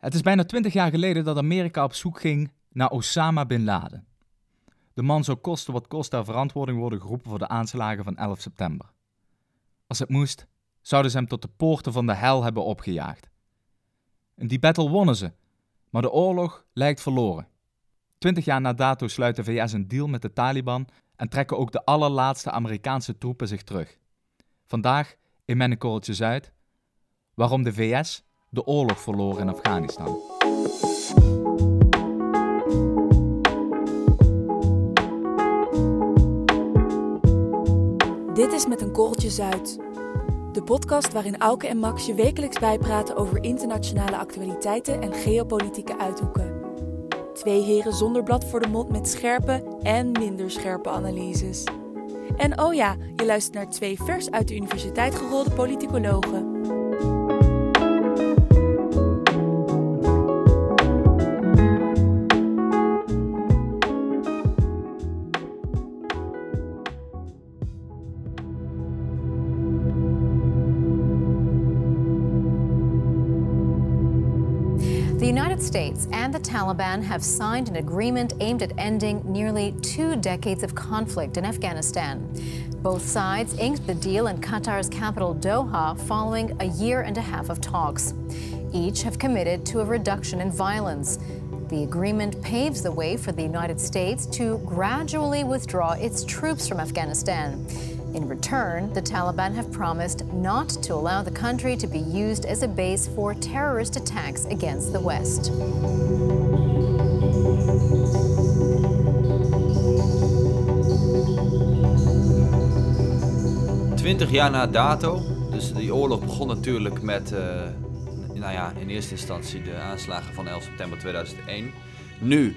Het is bijna twintig jaar geleden dat Amerika op zoek ging naar Osama bin Laden. De man zou kosten wat kost ter verantwoording worden geroepen voor de aanslagen van 11 september. Als het moest, zouden ze hem tot de poorten van de hel hebben opgejaagd. In die battle wonnen ze, maar de oorlog lijkt verloren. Twintig jaar na dato sluit de VS een deal met de Taliban en trekken ook de allerlaatste Amerikaanse troepen zich terug. Vandaag in mijn Zuid waarom de VS de oorlog verloor in Afghanistan. Dit is Met een Korreltje Zuid. De podcast waarin Auke en Max je wekelijks bijpraten over internationale actualiteiten en geopolitieke uithoeken. Twee heren zonder blad voor de mond met scherpe en minder scherpe analyses. En oh ja, je luistert naar twee vers uit de universiteit gerolde politicologen. States and the Taliban have signed an agreement aimed at ending nearly two decades of conflict in Afghanistan. Both sides inked the deal in Qatar's capital, Doha, following a year and a half of talks. Each have committed to a reduction in violence. The agreement paves the way for the United States to gradually withdraw its troops from Afghanistan. In return, the Taliban have promised not to allow the country to be used as a base for terrorist attacks against the West. Twintig jaar na dato, dus die oorlog begon natuurlijk met, uh, nou ja, in eerste instantie de aanslagen van 11 september 2001. Nu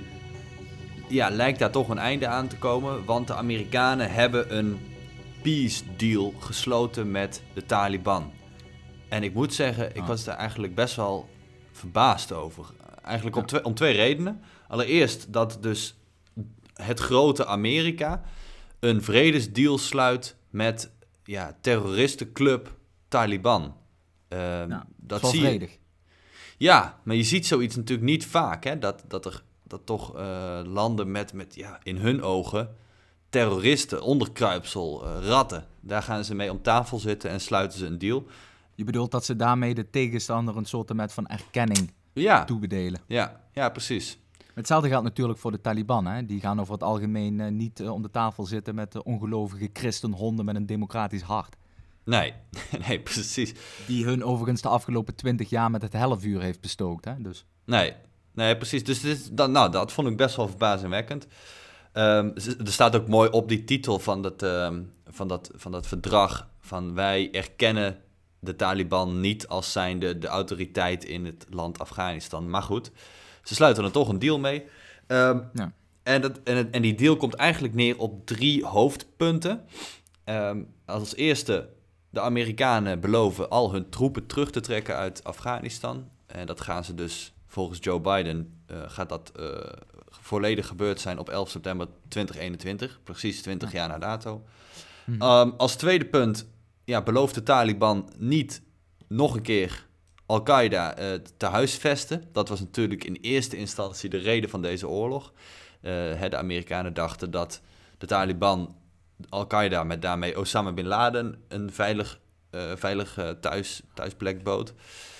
ja, lijkt daar toch een einde aan te komen, want de Amerikanen hebben een peace deal gesloten met de Taliban. En ik moet zeggen, ik ah. was daar eigenlijk best wel verbaasd over. Eigenlijk om, twee, om twee redenen. Allereerst dat dus het grote Amerika een vredesdeal sluit met ja, terroristenclub Taliban. Uh, dat zie je. Ja, maar je ziet zoiets natuurlijk niet vaak. Hè? Dat, dat er dat toch uh, landen met, met ja, in hun ogen terroristen, onderkruipsel, uh, ratten. Daar gaan ze mee om tafel zitten en sluiten ze een deal. Je bedoelt dat ze daarmee de tegenstander een soort van erkenning ja. toebedelen? Ja, ja, precies. Hetzelfde geldt natuurlijk voor de Taliban. Hè? Die gaan over het algemeen uh, niet uh, om de tafel zitten met de ongelovige christenhonden met een democratisch hart. Nee, nee, precies. Die hun overigens de afgelopen twintig jaar met het helfuur heeft bestookt. Hè? Dus. Nee, nee, precies. Dus dit, dat, nou, dat vond ik best wel verbazingwekkend. Um, er staat ook mooi op die titel van dat, um, van dat, van dat verdrag: van wij erkennen de Taliban niet als zijnde de autoriteit in het land Afghanistan. Maar goed, ze sluiten er toch een deal mee. Um, ja. en, dat, en, en, die deal komt eigenlijk neer op drie hoofdpunten. als eerste, de Amerikanen beloven al hun troepen terug te trekken uit Afghanistan. En dat gaan ze dus volgens Joe Biden, uh, gaat dat uh, volledig gebeurd zijn op 11 september 2021, precies 20 jaar na dato. Mhm. Ehm, als tweede punt ja, belooft de Taliban niet nog een keer Al-Qaeda uh, te huisvesten. Dat was natuurlijk in eerste instantie de reden van deze oorlog. Uh, de Amerikanen dachten dat de Taliban Al-Qaeda met daarmee Osama bin Laden een veilig, uh, veilig thuis, thuisplek bood.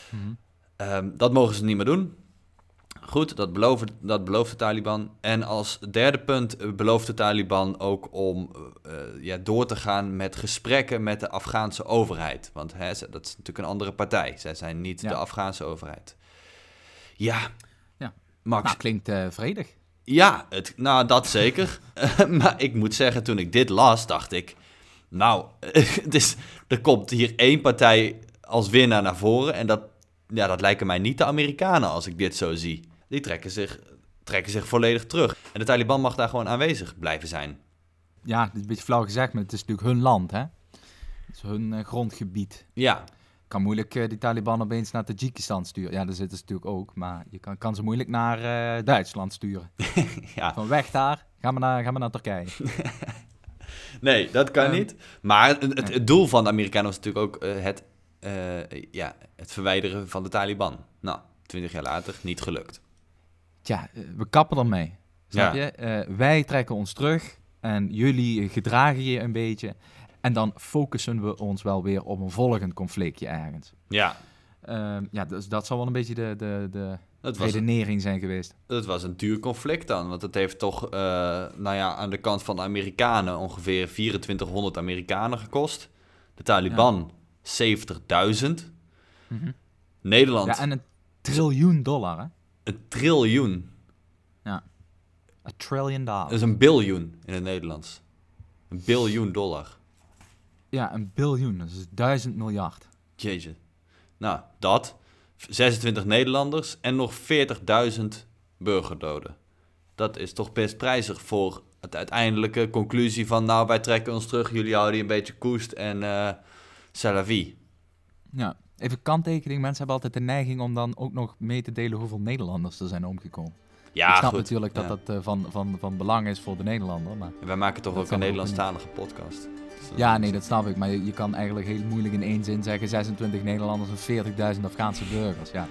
Mm dat mogen ze niet meer doen. Goed, dat belooft, dat belooft de Taliban. En als derde punt eh, belooft de Taliban ook om uh, ja, door te gaan met gesprekken met de Afghaanse overheid. Want hè, dat is natuurlijk een andere partij. Zij zijn niet de Afghaanse overheid. Ja, ja. Max. Nou, klinkt uh, vredig. Ja, het, nou dat zeker. maar ik moet zeggen, toen ik dit las, dacht ik... Nou, dus, er komt hier één partij als winnaar naar voren. En dat, ja, dat lijken mij niet de Amerikanen als ik dit zo zie die trekken zich, trekken zich volledig terug. En de Taliban mag daar gewoon aanwezig blijven zijn. Ja, het is een beetje flauw gezegd, maar het is natuurlijk hun land, hè? Het is hun uh, grondgebied. Ja. Kan moeilijk uh, die Taliban opeens naar Tajikistan sturen. Ja, daar zitten ze natuurlijk ook, maar je kan, kan ze moeilijk naar uh, Duitsland sturen. ja. Van weg daar, gaan we naar, gaan we naar Turkije. nee, dat kan ehm, niet. Maar het, het, doel van de Amerikanen was natuurlijk ook het, ja, het verwijderen van de Taliban. Nou, 20 jaar later, niet gelukt. Tja, eh, we kappen ermee. Snap Ja. je? Eh, wij trekken ons terug en jullie gedragen je een beetje. En dan focussen we ons wel weer op een volgend conflictje ergens. Ja, Ehm, ja, dus dat zal wel een beetje de, de, de redenering zijn geweest. het was een duur conflict dan. Want het heeft toch, eh, nou ja, aan de kant van de Amerikanen ongeveer 2400 Amerikanen gekost. De Taliban 70.000. Nederland Ja, en een triljoen dollar, hè? een triljoen. A trillion dollar. Dat is een biljoen in het Nederlands. Een biljoen dollar. Ja, een biljoen. Dat is duizend miljard. Jeetje. Nou, dat. 26 Nederlanders en nog 40.000 burgerdoden. Dat is toch best prijzig voor het uiteindelijke conclusie van... nou, wij trekken ons terug, jullie houden hier een beetje koest en eh c'est la vie. Ja. Even kanttekening. Mensen hebben altijd de neiging om dan ook nog mee te delen hoeveel Nederlanders er zijn omgekomen. Ja, ik snap goed. natuurlijk dat Ja. dat eh, van, van, van belang is voor de Nederlander. Maar... En wij maken toch ook een ook. Nederlandstalige podcast. Dus dan- Ja, nee, dat snap ik. Maar je, je kan eigenlijk heel moeilijk in één zin zeggen 26 Nederlanders en 40.000 Afghaanse burgers. Ja,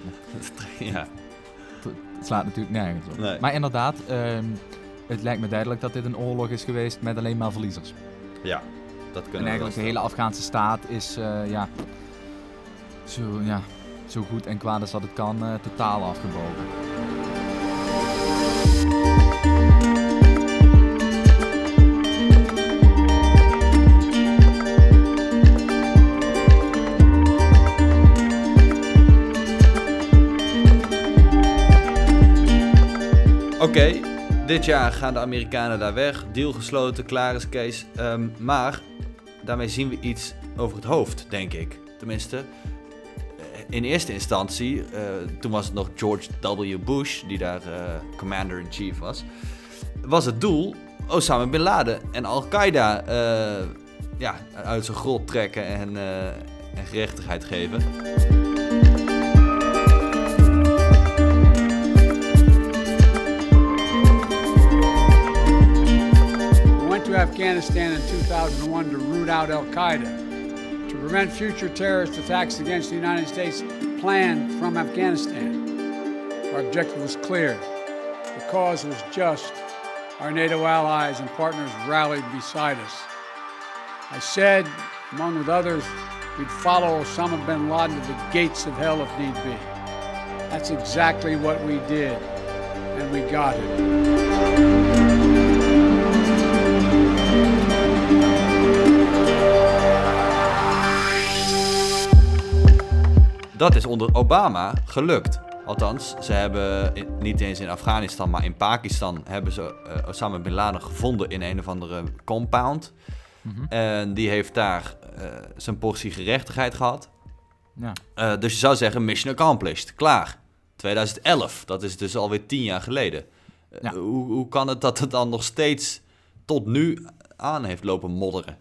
Ja, het slaat natuurlijk nergens op. Nee. Maar inderdaad, ehm, het lijkt me duidelijk dat dit een oorlog is geweest met alleen maar verliezers. ja, dat kunnen En eigenlijk de hele Afghaanse staat is eh, ja, zo, ja, zo goed en kwaad als dat het kan, eh, totaal afgebroken. Oké, dit jaar gaan de Amerikanen daar weg. Deal gesloten, klaar is Kees. Ehm, maar daarmee zien we iets over het hoofd, denk ik. Tenminste, eh, in eerste instantie, eh, toen was het nog George W. Bush, die daar eh, commander-in-chief was, was het doel Osama Bin Laden en Al-Qaeda ja, uit zijn grot trekken en, en gerechtigheid geven. We went Afghanistan in 2001 to root out Al Qaeda, to prevent future terrorist attacks against the United States planned from Afghanistan. Our objective was clear. The cause was just. Our NATO allies and partners rallied beside us. I said, among with others, we'd follow Osama bin Laden to the gates of hell if need be. That's exactly what we did, and we got it. Dat is onder Obama gelukt. Althans, ze hebben in- niet eens in Afghanistan, maar in Pakistan hebben ze eh, Osama Bin Laden gevonden in een of andere compound. En die heeft daar eh, zijn portie gerechtigheid gehad. Ja. Eh, dus je zou zeggen, mission accomplished, klaar. 2011, dat is dus alweer tien jaar geleden. Ja. hoe, hoe kan het dat het dan nog steeds tot nu aan heeft lopen modderen?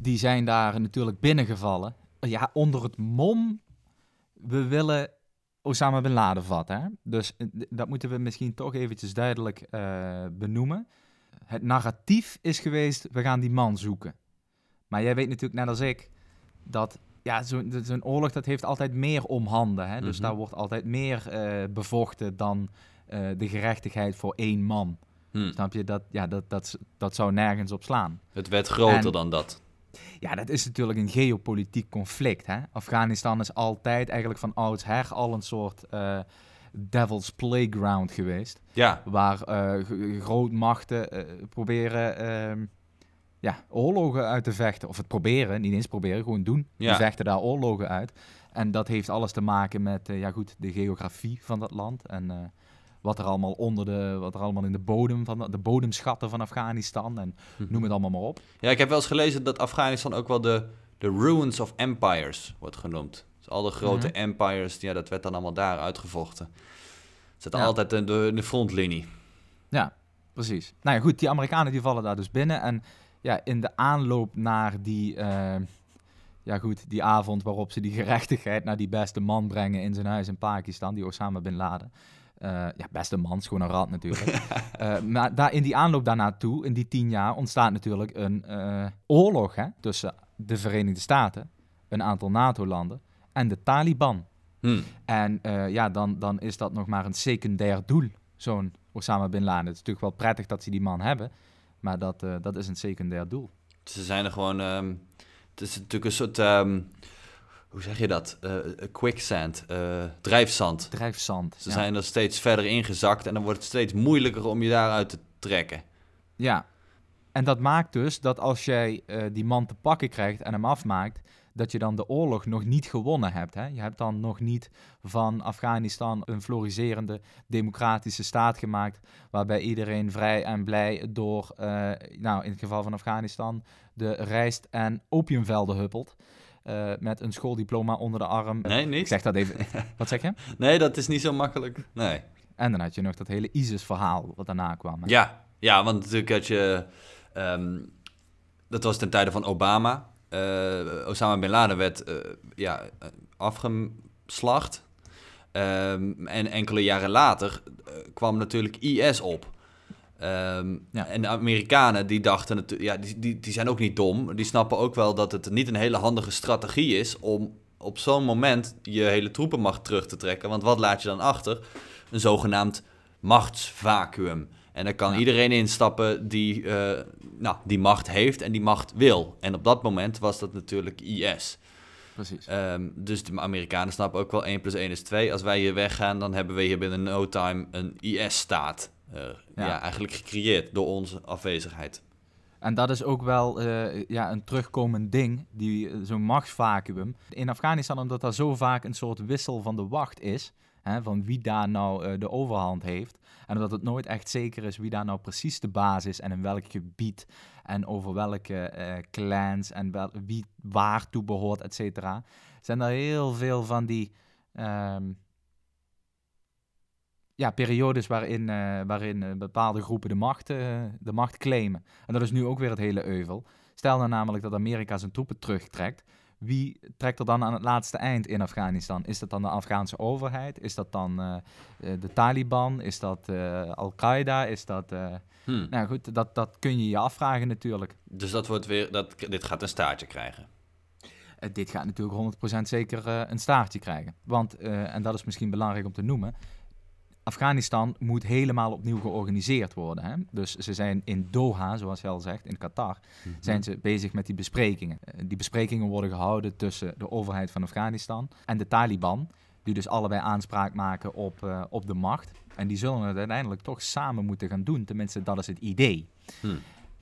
Die zijn daar natuurlijk binnengevallen. Ja, onder het mom, we willen Osama Bin Laden vatten. Hè? Dus eh, dat moeten we misschien toch eventjes duidelijk eh, benoemen. Het narratief is geweest, we gaan die man zoeken. Maar jij weet natuurlijk net als ik, dat ja, zo'n oorlog dat heeft altijd meer om handen. Hè? Dus Mhm. daar wordt altijd meer eh, bevochten dan de gerechtigheid voor één man. Hm. Snap je? Dat, ja, dat, dat, dat zou nergens op slaan. Het werd groter En- dan dat. Ja, dat is natuurlijk een geopolitiek conflict. Hè? Afghanistan is altijd eigenlijk van oudsher al een soort eh, devil's playground geweest. Ja, Waar g- grootmachten eh, proberen ehm, ja, oorlogen uit te vechten. Of het proberen, niet eens proberen, gewoon doen. Ja. Die vechten daar oorlogen uit. En dat heeft alles te maken met ja, goed, de geografie van dat land. En wat er allemaal onder de, wat er allemaal in de bodem van de, de bodemschatten van Afghanistan. En noem het allemaal maar op. Ja, ik heb wel eens gelezen dat Afghanistan ook wel de, de ruins of empires wordt genoemd. Dus al de grote Mhm. empires, ja, dat werd dan allemaal daar uitgevochten. Het zit Ja. altijd in de, in de frontlinie. Ja, precies. Nou ja, goed, die Amerikanen die vallen daar dus binnen. En ja, in de aanloop naar die, eh, ja goed, die avond waarop ze die gerechtigheid naar die beste man brengen in zijn huis in Pakistan, die Osama Bin Laden. Eh, ja, beste man, is gewoon een rat natuurlijk. Eh, maar daar, in die aanloop daarnaartoe, in die tien jaar, ontstaat natuurlijk een eh, oorlog hè, tussen de Verenigde Staten, een aantal NATO-landen en de Taliban. Hm. En ja, dan, dan is dat nog maar een secundair doel, zo'n Osama Bin Laden. Het is natuurlijk wel prettig dat ze die man hebben, maar dat, dat is een secundair doel. Ze zijn er gewoon... ehm, het is natuurlijk een soort... ehm, hoe zeg je dat? Eh, quicksand, eh, drijfzand. Drijfzand. Ze ja. zijn er steeds verder ingezakt en dan wordt het steeds moeilijker om je daaruit te trekken. Ja, en dat maakt dus dat als jij die man te pakken krijgt en hem afmaakt, dat je dan de oorlog nog niet gewonnen hebt. Hè? Je hebt dan nog niet van Afghanistan een floriserende democratische staat gemaakt, waarbij iedereen vrij en blij door, nou in het geval van Afghanistan, de rijst- en opiumvelden huppelt. Eh, met een schooldiploma onder de arm. Nee, Ik niet? zeg dat even. Wat zeg je? Nee, dat is niet zo makkelijk. Nee. En dan had je nog dat hele ISIS-verhaal wat daarna kwam. hè? Ja, ja want natuurlijk had je... ehm, dat was ten tijde van Obama. Eh, Osama Bin Laden werd eh, ja, afgeslacht. Ehm, en enkele jaren later kwam natuurlijk IS op. Ehm, Ja. En de Amerikanen die dachten natuurlijk, ja, die, die, die zijn ook niet dom. Die snappen ook wel dat het niet een hele handige strategie is om op zo'n moment je hele troepenmacht terug te trekken. Want wat laat je dan achter? Een zogenaamd machtsvacuum. En daar kan Ja. iedereen instappen die, eh, nou, die macht heeft en die macht wil. En op dat moment was dat natuurlijk IS. Precies. Ehm, dus de Amerikanen snappen ook wel 1 plus 1 is 2. Als wij hier weggaan, dan hebben we hier binnen no time een IS-staat. Eh, ja. Ja. eigenlijk gecreëerd door onze afwezigheid. En dat is ook wel eh, ja, een terugkomend ding, die, eh, zo'n machtsvacuum. In Afghanistan, omdat daar zo vaak een soort wissel van de wacht is, hè, van wie daar nou de overhand heeft. En omdat het nooit echt zeker is wie daar nou precies de baas is en in welk gebied en over welke clans en wel, wie waartoe behoort, et cetera. Zijn er heel veel van die ehm, ja, periodes waarin, eh, waarin eh, bepaalde groepen de macht, eh, de macht claimen. En dat is nu ook weer het hele euvel. Stel nou namelijk dat Amerika zijn troepen terugtrekt. Wie trekt er dan aan het laatste eind in Afghanistan? Is dat dan de Afghaanse overheid? Is dat dan de Taliban? Is dat Al-Qaeda? Is dat... eh, Hm. Nou goed, dat, dat kun je je afvragen natuurlijk. Dus dat wordt weer, dat, dit gaat een staartje krijgen. Dit gaat natuurlijk 100% zeker een staartje krijgen. Want, en dat is misschien belangrijk om te noemen, Afghanistan moet helemaal opnieuw georganiseerd worden. Hè? Dus ze zijn in Doha, zoals je al zegt, in Qatar, zijn ze bezig met die besprekingen. Eh, die besprekingen worden gehouden tussen de overheid van Afghanistan en de Taliban, die dus allebei aanspraak maken op, eh, op de macht. En die zullen het uiteindelijk toch samen moeten gaan doen, tenminste dat is het idee.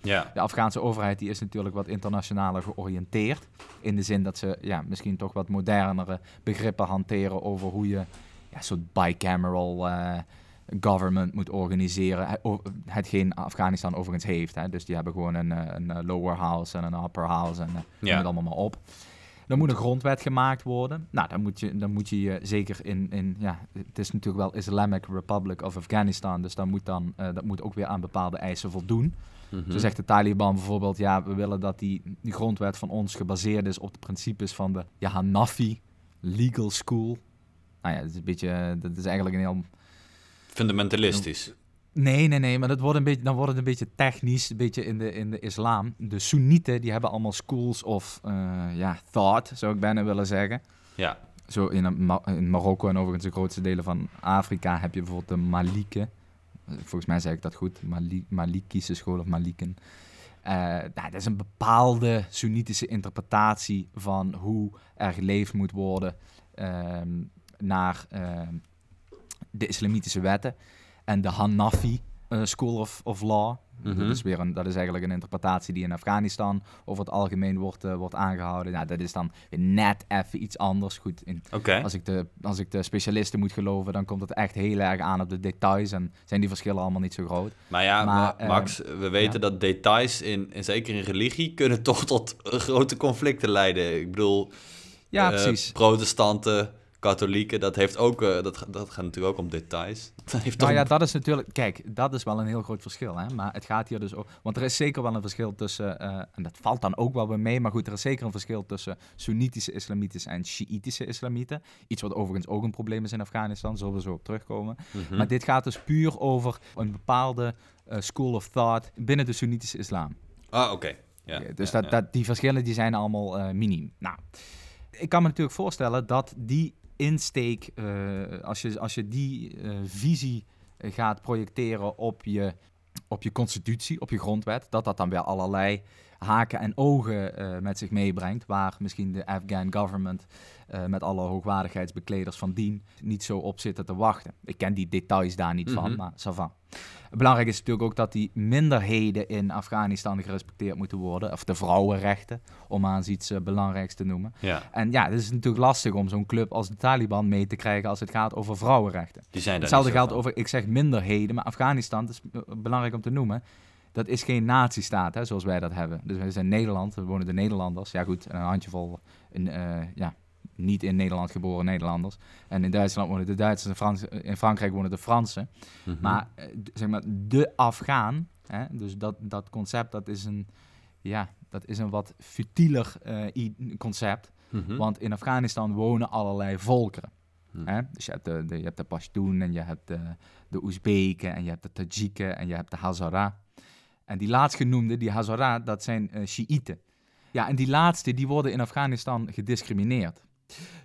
Ja. De Afghaanse overheid die is natuurlijk wat internationaler georiënteerd. In de zin dat ze ja, misschien toch wat modernere begrippen hanteren over hoe je ja, een soort bicameral eh, government moet organiseren. Hetgeen Afghanistan overigens heeft. Hè. Dus die hebben gewoon een, eh, een eh, lower house en een upper house en Ja. het allemaal maar op. Er moet een grondwet gemaakt worden. Nou, dan moet je, dan moet je zeker in, in, ja, het is natuurlijk wel Islamic Republic of Afghanistan, dus dan moet dan, dat moet ook weer aan bepaalde eisen voldoen. Mhm. Zo zegt de Taliban bijvoorbeeld, ja, we willen dat die, die grondwet van ons gebaseerd is op de principes van de ja, Hanafi Legal School. Nou ja, dat is een beetje, eh, dat is eigenlijk een heel... Fundamentalistisch. Nee, nee, nee, maar dat wordt een beetje, dan wordt het een beetje technisch, een beetje in de, in de islam. De Soenieten, die hebben allemaal schools of, eh, ja, thought, zou ik bijna willen zeggen. Ja. Zo in, Ma- in Marokko en overigens de grootste delen van Afrika heb je bijvoorbeeld de Maliken. Eh, Volgens mij zeg ik dat goed. Mali Malikische school of Maliken. Eh, nou, dat is een bepaalde Soenitische interpretatie van hoe er geleefd moet worden ehm, naar ehm, de islamitische wetten. En de Hanafi eh, School of, of Law. Mhm. dat, is weer een, dat is eigenlijk een interpretatie die in Afghanistan over het algemeen wordt, eh, wordt aangehouden. Nou, dat is dan weer net even iets anders. Goed, in, als, ik de, als ik de specialisten moet geloven, dan komt het echt heel erg aan op de details. En zijn die verschillen allemaal niet zo groot. Maar ja, Maar, eh, Max, we weten dat details, in, in, zeker in religie, kunnen toch tot grote conflicten leiden. Ik bedoel, Ja, precies. protestanten, katholieken, dat, heeft ook, eh, dat, dat gaat natuurlijk ook om details. Dat heeft Nou ja, dat is natuurlijk... Kijk, dat is wel een heel groot verschil. Hè? Maar het gaat hier dus ook... Want er is zeker wel een verschil tussen... eh, en dat valt dan ook wel weer mee. Maar goed, er is zeker een verschil tussen Soenitische islamieten en Shiïtische islamieten. Iets wat overigens ook een probleem is in Afghanistan. Zullen we zo op terugkomen. Mhm. Maar dit gaat dus puur over een bepaalde eh, school of thought binnen de Soenitische islam. Ah, oké. Ja, Oké, dus dat. Dat, die verschillen die zijn allemaal miniem. Nou, ik kan me natuurlijk voorstellen dat die insteek, eh, als, je, als je die eh, visie gaat projecteren op je, op je constitutie, op je grondwet, dat dat dan weer allerlei haken en ogen eh, met zich meebrengt, waar misschien de Afghan government uh, met alle hoogwaardigheidsbekleders van dien niet zo op zitten te wachten. Ik ken die details daar niet van, mhm. maar. Belangrijk is natuurlijk ook dat die minderheden in Afghanistan gerespecteerd moeten worden. Of de vrouwenrechten, om eens iets uh, belangrijks te noemen. Ja. En ja, het is natuurlijk lastig om zo'n club als de Taliban mee te krijgen als het gaat over vrouwenrechten. Die zijn Hetzelfde geldt over, ik zeg minderheden, maar Afghanistan, dat is belangrijk om te noemen dat is geen natiestaat, hè, zoals wij dat hebben. Dus we zijn Nederland, we wonen de Nederlanders. Ja goed, een handjevol in, uh, ja, niet in Nederland geboren Nederlanders. En in Duitsland wonen de Duitsers, in, Frans, in Frankrijk wonen de Fransen. Mhm. Maar, uh, zeg maar de Afghaan, hè, dus dat, dat concept, dat is een, ja, dat is een wat futieler uh, concept. Mhm. Want in Afghanistan wonen allerlei volkeren. Mhm. Hè? Dus je hebt de, de, je hebt de Pashtun en je hebt de, de Oezbeken en je hebt de Tajiken en je hebt de Hazara. En die laatstgenoemde, die Hazara, dat zijn uh, Shiiten. Ja, en die laatste, die worden in Afghanistan gediscrimineerd.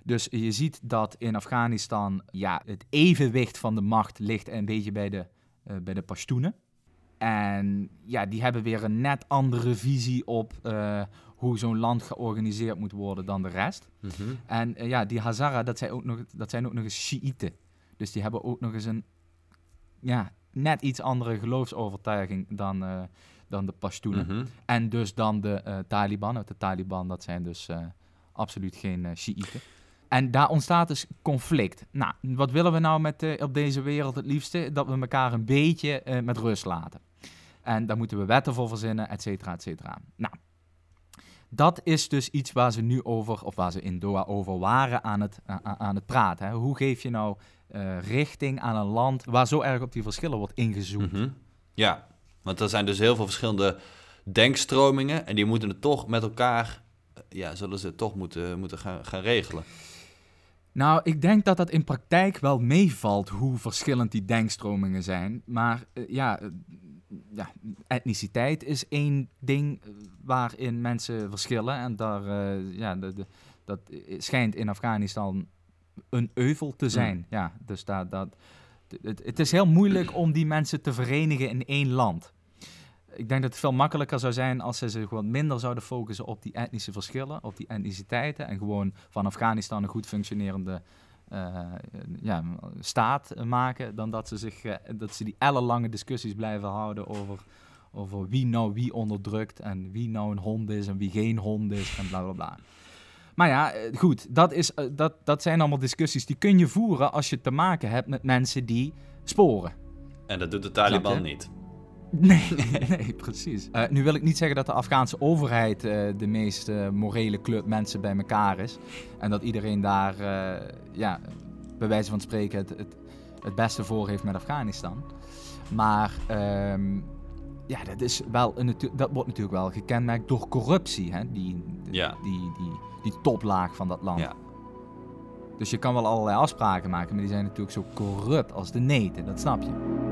Dus je ziet dat in Afghanistan ja, het evenwicht van de macht ligt een beetje bij de, uh, bij de Pashtunen. En ja, die hebben weer een net andere visie op uh, hoe zo'n land georganiseerd moet worden dan de rest. Mm -hmm. En uh, ja, die Hazara, dat zijn, ook nog, dat zijn ook nog eens Shiiten. Dus die hebben ook nog eens een ja, net iets andere geloofsovertuiging dan, uh, dan de Pashtunen. Mm -hmm. En dus dan de uh, Taliban. De Taliban, dat zijn dus uh, absoluut geen Shiiten. En daar ontstaat dus conflict. Nou, wat willen we nou met, op deze wereld het liefste? Dat we elkaar een beetje met rust laten. En daar moeten we wetten voor verzinnen, et cetera, et cetera. Nou, dat is dus iets waar ze nu over, of waar ze in Doha over waren aan het, aan het praten. Hè. Hoe geef je nou uh, richting aan een land waar zo erg op die verschillen wordt ingezoomd? Mm -hmm. Ja, want er zijn dus heel veel verschillende denkstromingen en die moeten het toch met elkaar, eh, ja, zullen ze het toch moeten, moeten gaan, gaan regelen. Nou, ik denk dat dat in praktijk wel meevalt hoe verschillend die denkstromingen zijn. Maar uh, ja, ja, etniciteit is één ding waarin mensen verschillen. En daar, uh, ja, de, de, dat schijnt in Afghanistan een euvel te zijn. Mm. Ja, dus dat, dat, het, het is heel moeilijk om die mensen te verenigen in één land. Ik denk dat het veel makkelijker zou zijn als ze zich wat minder zouden focussen op die etnische verschillen, op die etniciteiten. En gewoon van Afghanistan een goed functionerende uh, ja, staat maken. Dan dat ze, zich, uh, dat ze die ellenlange discussies blijven houden over, over wie nou wie onderdrukt. En wie nou een hond is en wie geen hond is en bla bla bla. Maar ja, eh, goed, dat, is, dat, dat zijn allemaal discussies die kun je voeren als je te maken hebt met mensen die sporen. En dat doet de Taliban niet. Nee, nee, precies. Uh, nu wil ik niet zeggen dat de Afghaanse overheid uh, de meest uh, morele club mensen bij elkaar is. En dat iedereen daar, ja, bij wijze van spreken, het, het, het, beste voor heeft met Afghanistan. Maar um, ja, dat, is wel een, dat wordt natuurlijk wel gekenmerkt door corruptie, hè? Die, ja. die, die, die toplaag van dat land. Ja. Dus je kan wel allerlei afspraken maken, maar die zijn natuurlijk zo corrupt als de neten, dat snap je.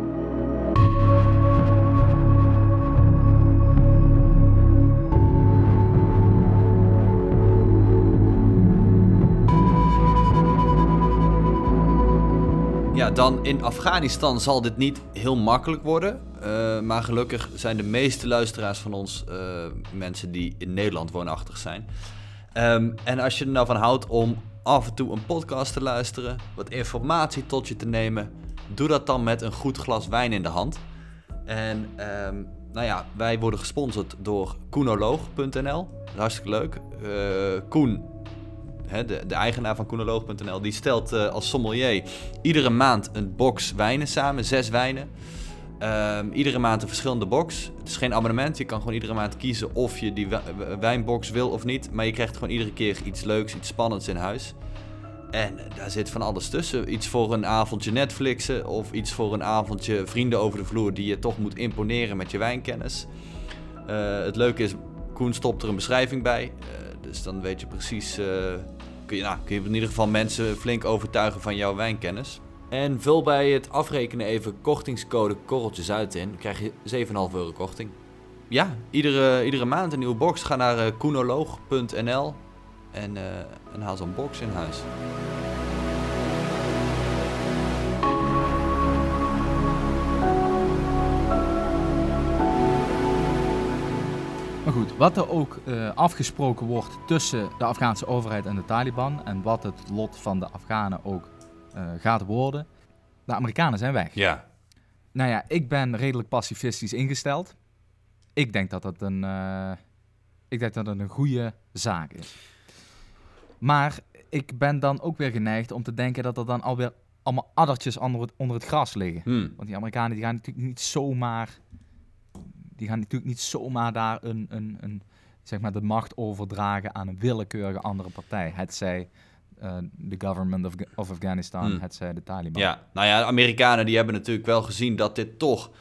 Dan in Afghanistan zal dit niet heel makkelijk worden. Uh, maar gelukkig zijn de meeste luisteraars van ons uh, mensen die in Nederland woonachtig zijn. Um, en als je er nou van houdt om af en toe een podcast te luisteren, wat informatie tot je te nemen, doe dat dan met een goed glas wijn in de hand. En um, nou ja, wij worden gesponsord door koenoloog.nl. Hartstikke leuk. Uh, Koen hè, de, eigenaar van Koenoloog.nl, die stelt uh, als sommelier iedere maand een box wijnen samen, zes wijnen. Um, iedere maand een verschillende box. Het is geen abonnement. Je kan gewoon iedere maand kiezen of je die wijnbox wil of niet. Maar je krijgt gewoon iedere keer iets leuks, iets spannends in huis. En daar zit van alles tussen. Iets voor een avondje Netflixen of iets voor een avondje vrienden over de vloer die je toch moet imponeren met je wijnkennis. Uh, het leuke is, Koen stopt er een beschrijving bij. Dus dan weet je precies, kun je, nou, kun je in ieder geval mensen flink overtuigen van jouw wijnkennis. En vul bij het afrekenen even kortingscode korreltjes uit in. Dan krijg je 7,5 euro korting. Ja, iedere, iedere maand een nieuwe box. Ga naar eh, koenoloog.nl en, eh, en haal zo'n box in huis. Maar goed, wat er ook eh, afgesproken wordt tussen de Afghaanse overheid en de Taliban en wat het lot van de Afghanen ook uh, gaat worden, de Amerikanen zijn weg. Ja. Nou ja, ik ben redelijk pacifistisch ingesteld. Ik denk dat dat een, uh, ik denk dat het een goede zaak is. Maar ik ben dan ook weer geneigd om te denken dat er dan alweer allemaal addertjes onder het, onder het gras liggen. Hmm. Want die Amerikanen die gaan natuurlijk niet zomaar, die gaan natuurlijk niet zomaar daar een, een, een, zeg maar de macht overdragen aan een willekeurige andere partij. Het zij uh, de government of, of Afghanistan, Hmm. het zij de Taliban. Ja, nou ja, de Amerikanen die hebben natuurlijk wel gezien dat dit toch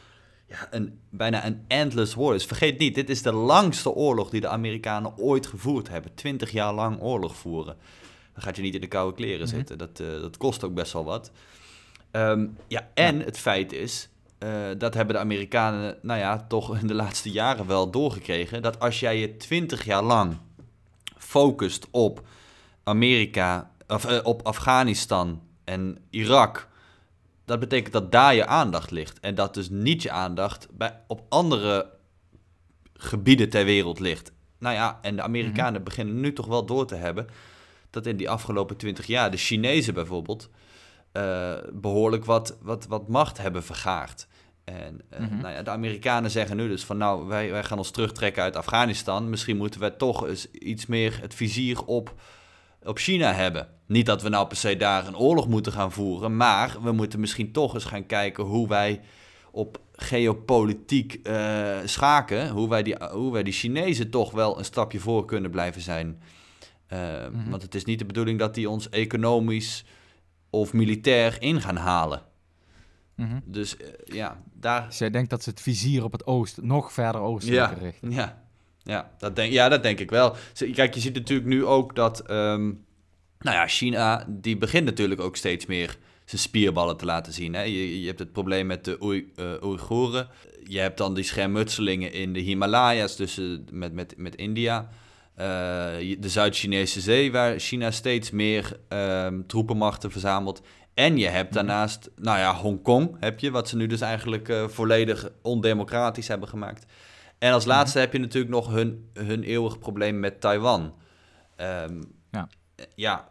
ja, een, bijna een endless war is. Vergeet niet, dit is de langste oorlog die de Amerikanen ooit gevoerd hebben. Twintig jaar lang oorlog voeren. Dan gaat je niet in de koude kleren Mhm. zitten. Dat, eh, dat kost ook best wel wat. Ehm, ja, en het feit is, eh, dat hebben de Amerikanen, nou ja, toch in de laatste jaren wel doorgekregen. Dat als jij je twintig jaar lang focust op Amerika, of eh, op Afghanistan en Irak, dat betekent dat daar je aandacht ligt. En dat dus niet je aandacht bij, op andere gebieden ter wereld ligt. Nou ja, en de Amerikanen beginnen nu toch wel door te hebben dat in die afgelopen twintig jaar de Chinezen bijvoorbeeld eh, behoorlijk wat, wat, wat macht hebben vergaard. En eh, Mhm. nou ja, de Amerikanen zeggen nu dus van nou, wij, wij gaan ons terugtrekken uit Afghanistan. Misschien moeten we toch eens iets meer het vizier op, op China hebben. Niet dat we nou per se daar een oorlog moeten gaan voeren, maar we moeten misschien toch eens gaan kijken hoe wij op geopolitiek eh, schaken, hoe wij, die, hoe wij die Chinezen toch wel een stapje voor kunnen blijven zijn. Mhm. Want het is niet de bedoeling dat die ons economisch of militair in gaan halen. Mhm. Dus eh, ja, daar. Dus jij denkt dat ze het vizier op het oosten, nog verder oostelijker richten. Ja, ja, dat denk, ja, dat denk ik wel. Kijk, je ziet natuurlijk nu ook dat. ehm, nou ja, China die begint natuurlijk ook steeds meer zijn spierballen te laten zien. Hè? Je, je hebt het probleem met de Oei- eh, Oeigoeren. Je hebt dan die schermutselingen in de Himalaya's, dus eh, met, met, met India. Eh, de Zuid-Chinese Zee, waar China steeds meer ehm, troepenmachten verzamelt. En je hebt daarnaast, nou ja, Hongkong heb je, wat ze nu dus eigenlijk eh, volledig ondemocratisch hebben gemaakt. En als laatste heb je natuurlijk nog hun, hun eeuwig probleem met Taiwan. Ehm, Ja. ja,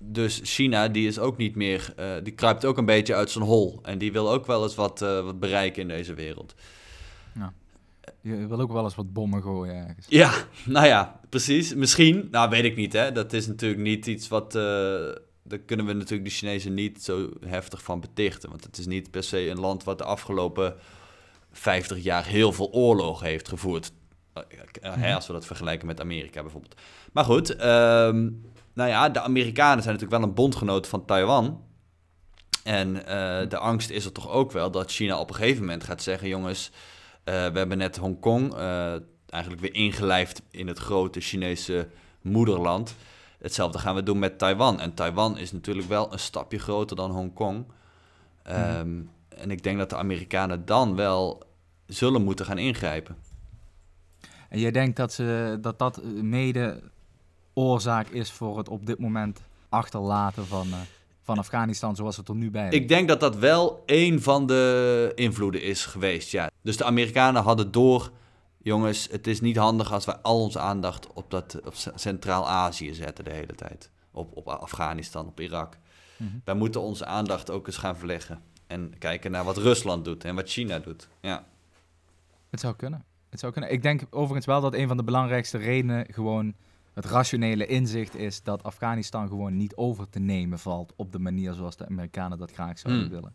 dus China, die is ook niet meer, eh, die kruipt ook een beetje uit zijn hol. En die wil ook wel eens wat, eh, wat bereiken in deze wereld. Je wil ook wel eens wat bommen gooien ergens. Ja, nou ja, precies. Misschien, nou weet ik niet hè. Dat is natuurlijk niet iets wat, eh, daar kunnen we natuurlijk de Chinezen niet zo heftig van betichten. Want het is niet per se een land wat de afgelopen 50 jaar heel veel oorlog heeft gevoerd. Eh, eh, hè, als we dat vergelijken met Amerika bijvoorbeeld. Maar goed, ehm, nou ja, de Amerikanen zijn natuurlijk wel een bondgenoot van Taiwan. En de angst is er toch ook wel dat China op een gegeven moment gaat zeggen: jongens, we hebben net Hongkong eh eigenlijk weer ingelijfd in het grote Chinese moederland. Hetzelfde gaan we doen met Taiwan. En Taiwan is natuurlijk wel een stapje groter dan Hongkong. Ehm, En ik denk dat de Amerikanen dan wel zullen moeten gaan ingrijpen. En jij denkt dat ze, dat, dat mede oorzaak is voor het op dit moment achterlaten van, eh, van Afghanistan zoals het er nu bij ligt? Ik denk dat dat wel een van de invloeden is geweest, ja. Dus de Amerikanen hadden door, jongens, het is niet handig als wij al onze aandacht op, dat, op Centraal-Azië zetten de hele tijd. Op, op Afghanistan, op Irak. Mhm. Wij moeten onze aandacht ook eens gaan verleggen. En kijken naar wat Rusland doet en wat China doet. Ja, Het zou kunnen. Het zou kunnen. Ik denk overigens wel dat een van de belangrijkste redenen gewoon het rationele inzicht is dat Afghanistan gewoon niet over te nemen valt op de manier zoals de Amerikanen dat graag zouden Hmm. willen.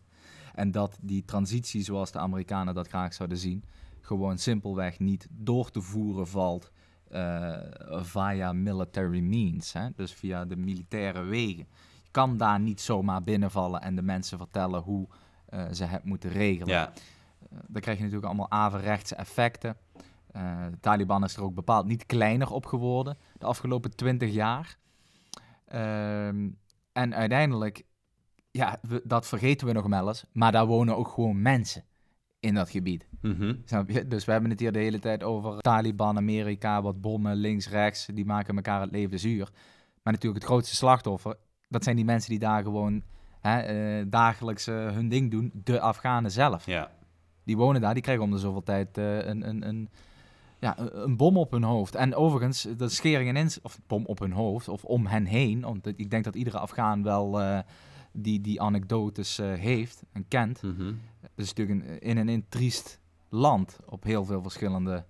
En dat die transitie zoals de Amerikanen dat graag zouden zien, gewoon simpelweg niet door te voeren valt eh, via military means. Hè? Dus via de militaire wegen. Je kan daar niet zomaar binnenvallen en de mensen vertellen hoe eh, ze het moeten regelen. ja. Eh, dan krijg je natuurlijk allemaal averechtse effecten. Eh, de Taliban is er ook bepaald niet kleiner op geworden de afgelopen twintig jaar. Ehm, en uiteindelijk, ja, we- dat vergeten we nog wel eens, maar daar wonen ook gewoon mensen in dat gebied. Mhm. Snap je? Dus we hebben het hier de hele tijd over Taliban, Amerika, wat bommen, links, rechts, die maken elkaar het leven zuur. Maar natuurlijk het grootste slachtoffer, dat zijn die mensen die daar gewoon hè, eh, dagelijks eh, hun ding doen, de Afghanen zelf ja. die wonen daar, die krijgen om de zoveel tijd eh, een, een, een, ja, ja, een- een bom op hun hoofd. En overigens, de schering en ins, of bom op hun hoofd, of om hen heen. Want ik denk dat iedere Afghaan wel eh, die, die anekdotes eh, heeft en kent. Mhm. Het is natuurlijk een in en in triest land op heel veel verschillende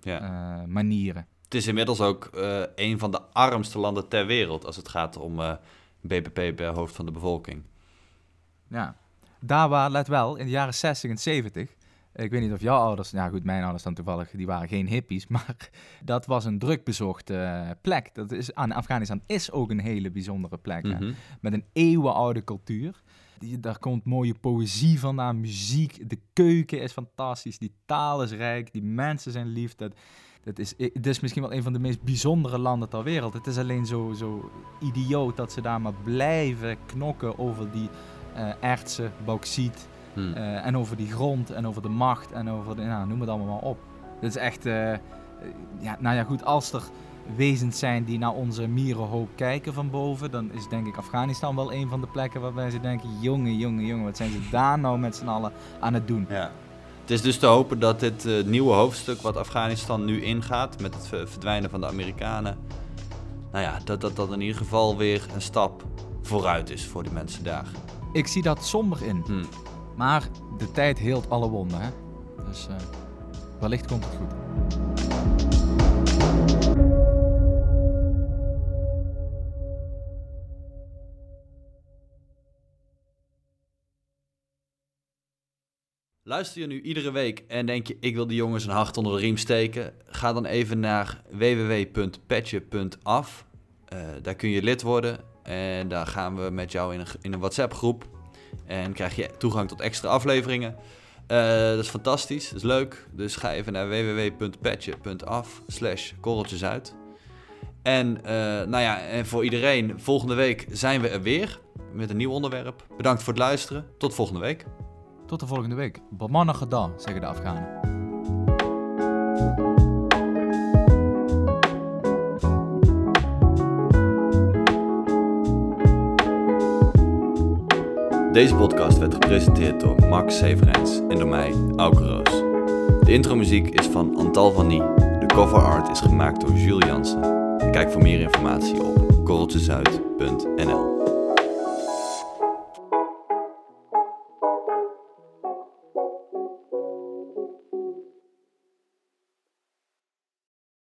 ja. eh, manieren. Het is inmiddels ook eh, een van de armste landen ter wereld als het gaat om eh, BBP per hoofd van de bevolking. Ja. Daar waar, let wel, in de jaren 60 en 70. Ik weet niet of jouw ouders, ja goed, mijn ouders dan toevallig, die waren geen hippies, maar dat was een druk bezochte eh, plek. Dat is, aan Afghanistan is ook een hele bijzondere plek. hè. Mhm. Met een eeuwenoude cultuur. Die, daar komt mooie poëzie vandaan, muziek. De keuken is fantastisch, die taal is rijk, die mensen zijn lief. Dat, dat is, het is misschien wel een van de meest bijzondere landen ter wereld. Het is alleen zo, zo idioot dat ze daar maar blijven knokken over die eh ertsen, bauxiet. Hm. eh, en over die grond en over de macht en over de, nou, noem het allemaal maar op. Dat is echt, eh, ja, nou ja goed, als er wezens zijn die naar onze mierenhoop kijken van boven, dan is denk ik Afghanistan wel een van de plekken waarbij ze denken, jongen, jongen, jongen, wat zijn ze daar nou met z'n allen aan het doen? Ja. Het is dus te hopen dat dit eh, nieuwe hoofdstuk wat Afghanistan nu ingaat met het ver- verdwijnen van de Amerikanen, nou ja, dat dat, dat in ieder geval weer een stap vooruit is voor die mensen daar. Ik zie dat somber in, Hm. Maar de tijd heelt alle wonden, hè? Dus eh, wellicht komt het goed. Luister je nu iedere week en denk je, ik wil die jongens een hart onder de riem steken? Ga dan even naar www.petje.af. Eh, daar kun je lid worden en daar gaan we met jou in een, in een WhatsApp groep. En krijg je toegang tot extra afleveringen. Eh, dat is fantastisch, dat is leuk. Dus ga even naar www.petje.af slash korreltjesuit. En, eh, nou ja, en voor iedereen, volgende week zijn we er weer met een nieuw onderwerp. Bedankt voor het luisteren. Tot volgende week. Tot de volgende week. Bamana gedaan, zeggen de Afghanen. Deze podcast werd gepresenteerd door Max Severijns en door mij, Auke Roos. De intromuziek is van Antal van. De cover art is gemaakt door Jules Jansen. Kijk voor meer informatie op korreltjesuit.nl